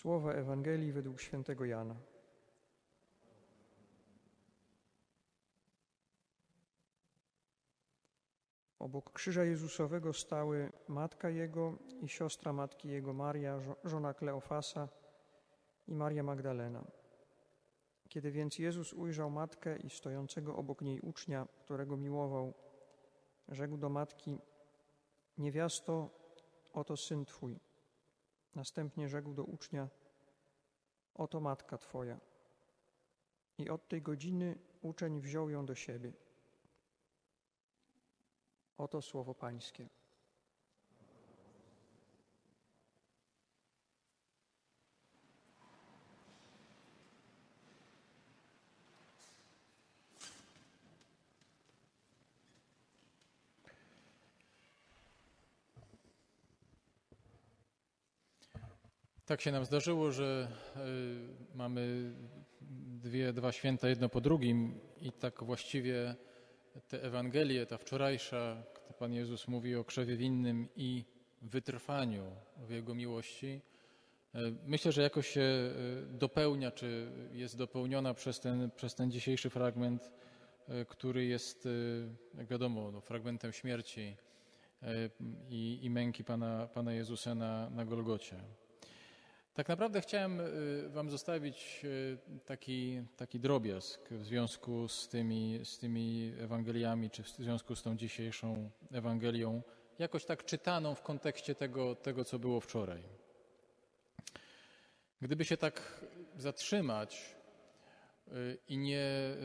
Słowa Ewangelii według świętego Jana. Obok krzyża Jezusowego stały matka Jego i siostra matki Jego Maria, żona Kleofasa i Maria Magdalena. Kiedy więc Jezus ujrzał matkę i stojącego obok niej ucznia, którego miłował, rzekł do matki: Niewiasto, oto syn twój. Następnie rzekł do ucznia: Oto matka twoja. I od tej godziny uczeń wziął ją do siebie. Oto słowo Pańskie. Tak się nam zdarzyło, że y, mamy dwie, dwa święta jedno po drugim i tak właściwie te Ewangelie, ta wczorajsza, gdy Pan Jezus mówi o krzewie winnym i wytrwaniu w Jego miłości, y, myślę, że jakoś się y, dopełnia, czy jest dopełniona przez ten, przez ten dzisiejszy fragment, który jest, jak wiadomo, no, fragmentem śmierci i, i męki Pana, Pana Jezusa na, na Golgocie. Tak naprawdę chciałem y, Wam zostawić y, taki, taki drobiazg w związku z tymi, z tymi Ewangeliami, czy w związku z tą dzisiejszą Ewangelią, jakoś tak czytaną w kontekście tego, tego co było wczoraj. Gdyby się tak zatrzymać y, i nie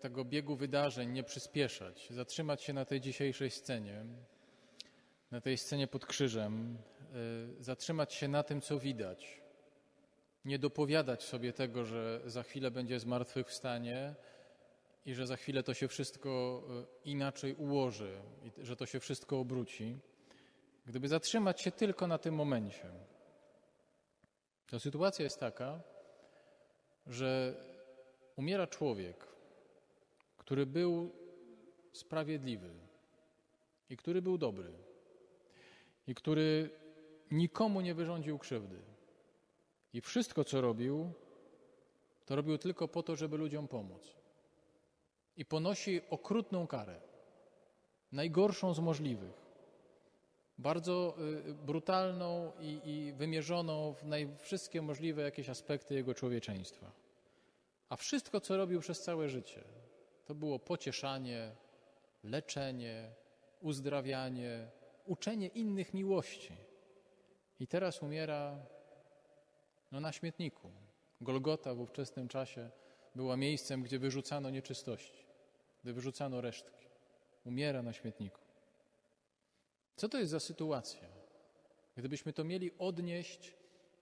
tego biegu wydarzeń nie przyspieszać, zatrzymać się na tej dzisiejszej scenie, na tej scenie pod krzyżem, zatrzymać się na tym, co widać nie dopowiadać sobie tego, że za chwilę będzie zmartwychwstanie i że za chwilę to się wszystko e, inaczej ułoży, i że to się wszystko obróci. Gdyby zatrzymać się tylko na tym momencie, to sytuacja jest taka, że umiera człowiek, który był sprawiedliwy i który był dobry i który nikomu nie wyrządził krzywdy. I wszystko, co robił, to robił tylko po to, żeby ludziom pomóc. I ponosi okrutną karę, najgorszą z możliwych, bardzo y, brutalną i, i wymierzoną w wszystkie możliwe jakieś aspekty jego człowieczeństwa. A wszystko, co robił przez całe życie, to było pocieszanie, leczenie, uzdrawianie, uczenie innych miłości. I teraz umiera no na śmietniku. Golgota w ówczesnym czasie była miejscem, gdzie wyrzucano nieczystości, gdzie wyrzucano resztki. Umiera na śmietniku. Co to jest za sytuacja? Gdybyśmy to mieli odnieść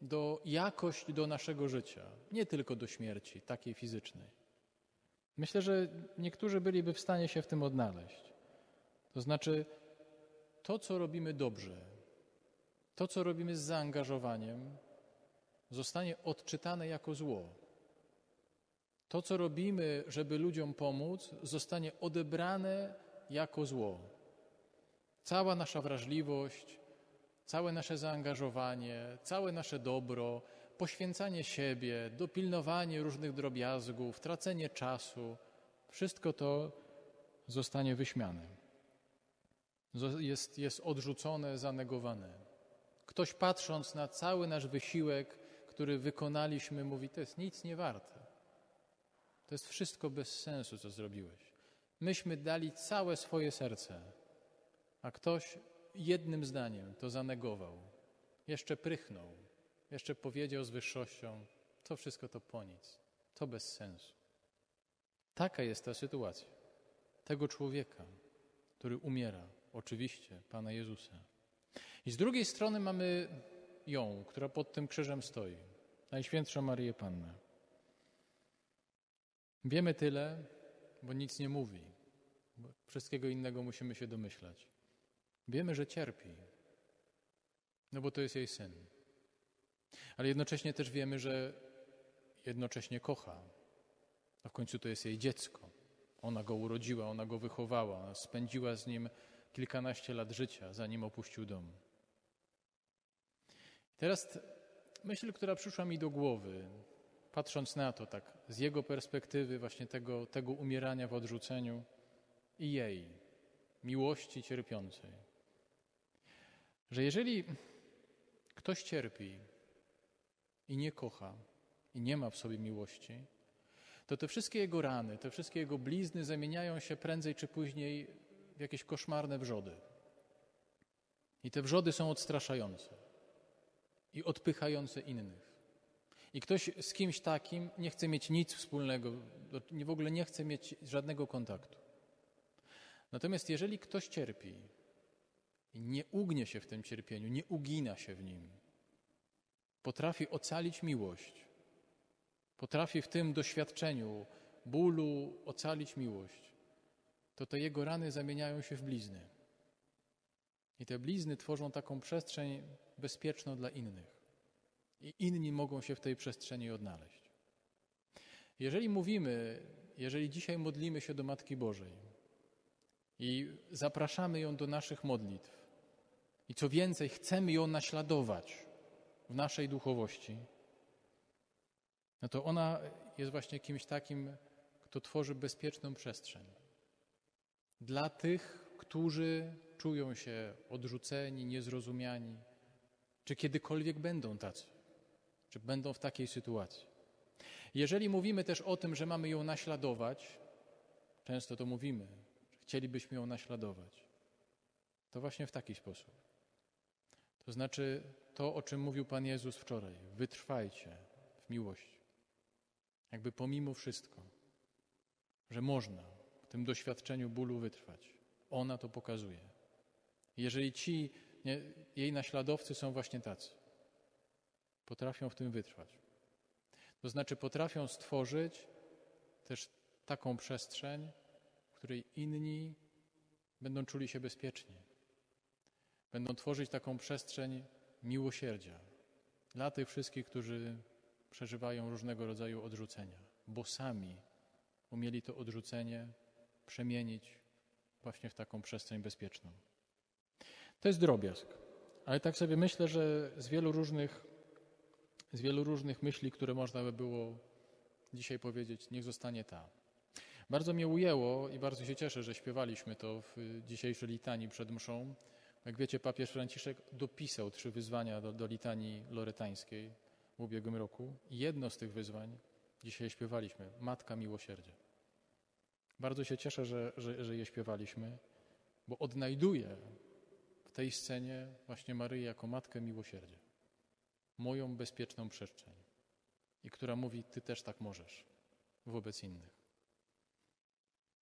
do jakość do naszego życia, nie tylko do śmierci, takiej fizycznej. Myślę, że niektórzy byliby w stanie się w tym odnaleźć. To znaczy, to, co robimy dobrze, to, co robimy z zaangażowaniem, zostanie odczytane jako zło. To, co robimy, żeby ludziom pomóc, zostanie odebrane jako zło. Cała nasza wrażliwość, całe nasze zaangażowanie, całe nasze dobro, poświęcanie siebie, dopilnowanie różnych drobiazgów, tracenie czasu, wszystko to zostanie wyśmiane. Jest, jest odrzucone, zanegowane. Ktoś patrząc na cały nasz wysiłek, który wykonaliśmy, mówi: To jest nic nie warte. To jest wszystko bez sensu, co zrobiłeś. Myśmy dali całe swoje serce, a ktoś jednym zdaniem to zanegował. Jeszcze prychnął, jeszcze powiedział z wyższością: To wszystko to po nic, to bez sensu. Taka jest ta sytuacja tego człowieka, który umiera, oczywiście, Pana Jezusa. I z drugiej strony mamy ją, która pod tym krzyżem stoi, Najświętszą Marię Pannę. Wiemy tyle, bo nic nie mówi. Wszystkiego innego musimy się domyślać. Wiemy, że cierpi, no bo to jest jej syn. Ale jednocześnie też wiemy, że jednocześnie kocha. A w końcu to jest jej dziecko. Ona go urodziła, ona go wychowała, spędziła z nim kilkanaście lat życia, zanim opuścił dom. Teraz myśl, która przyszła mi do głowy, patrząc na to tak z jego perspektywy właśnie tego, tego umierania w odrzuceniu i jej, miłości cierpiącej, że jeżeli ktoś cierpi i nie kocha i nie ma w sobie miłości, to te wszystkie jego rany, te wszystkie jego blizny zamieniają się prędzej czy później w jakieś koszmarne wrzody. I te wrzody są odstraszające i odpychające innych. I ktoś z kimś takim nie chce mieć nic wspólnego, w ogóle nie chce mieć żadnego kontaktu. Natomiast jeżeli ktoś cierpi i nie ugnie się w tym cierpieniu, nie ugina się w nim, potrafi ocalić miłość, potrafi w tym doświadczeniu bólu ocalić miłość, to te jego rany zamieniają się w blizny. I te blizny tworzą taką przestrzeń bezpieczną dla innych. I inni mogą się w tej przestrzeni odnaleźć. Jeżeli mówimy, jeżeli dzisiaj modlimy się do Matki Bożej i zapraszamy ją do naszych modlitw, i co więcej, chcemy ją naśladować w naszej duchowości, no to ona jest właśnie kimś takim, kto tworzy bezpieczną przestrzeń dla tych, którzy czują się odrzuceni, niezrozumiani, czy kiedykolwiek będą tacy, czy będą w takiej sytuacji. Jeżeli mówimy też o tym, że mamy ją naśladować, często to mówimy, że chcielibyśmy ją naśladować, to właśnie w taki sposób. To znaczy to, o czym mówił Pan Jezus wczoraj: wytrwajcie w miłości. Jakby pomimo wszystko, że można w tym doświadczeniu bólu wytrwać, ona to pokazuje. Jeżeli ci nie, jej naśladowcy są właśnie tacy, potrafią w tym wytrwać. To znaczy, potrafią stworzyć też taką przestrzeń, w której inni będą czuli się bezpiecznie. Będą tworzyć taką przestrzeń miłosierdzia dla tych wszystkich, którzy przeżywają różnego rodzaju odrzucenia, bo sami umieli to odrzucenie przemienić właśnie w taką przestrzeń bezpieczną. To jest drobiazg, ale tak sobie myślę, że z wielu różnych, z wielu różnych myśli, które można by było dzisiaj powiedzieć, niech zostanie ta. Bardzo mnie ujęło i bardzo się cieszę, że śpiewaliśmy to w dzisiejszej litanii przed mszą. Jak wiecie, papież Franciszek dopisał trzy wyzwania do, do litanii loretańskiej w ubiegłym roku. Jedno z tych wyzwań dzisiaj śpiewaliśmy Matka Miłosierdzia. Bardzo się cieszę, że, że, że je śpiewaliśmy, bo odnajduję w tej scenie właśnie Maryję jako Matkę Miłosierdzia. Moją bezpieczną przestrzeń. I która mówi, Ty też tak możesz wobec innych.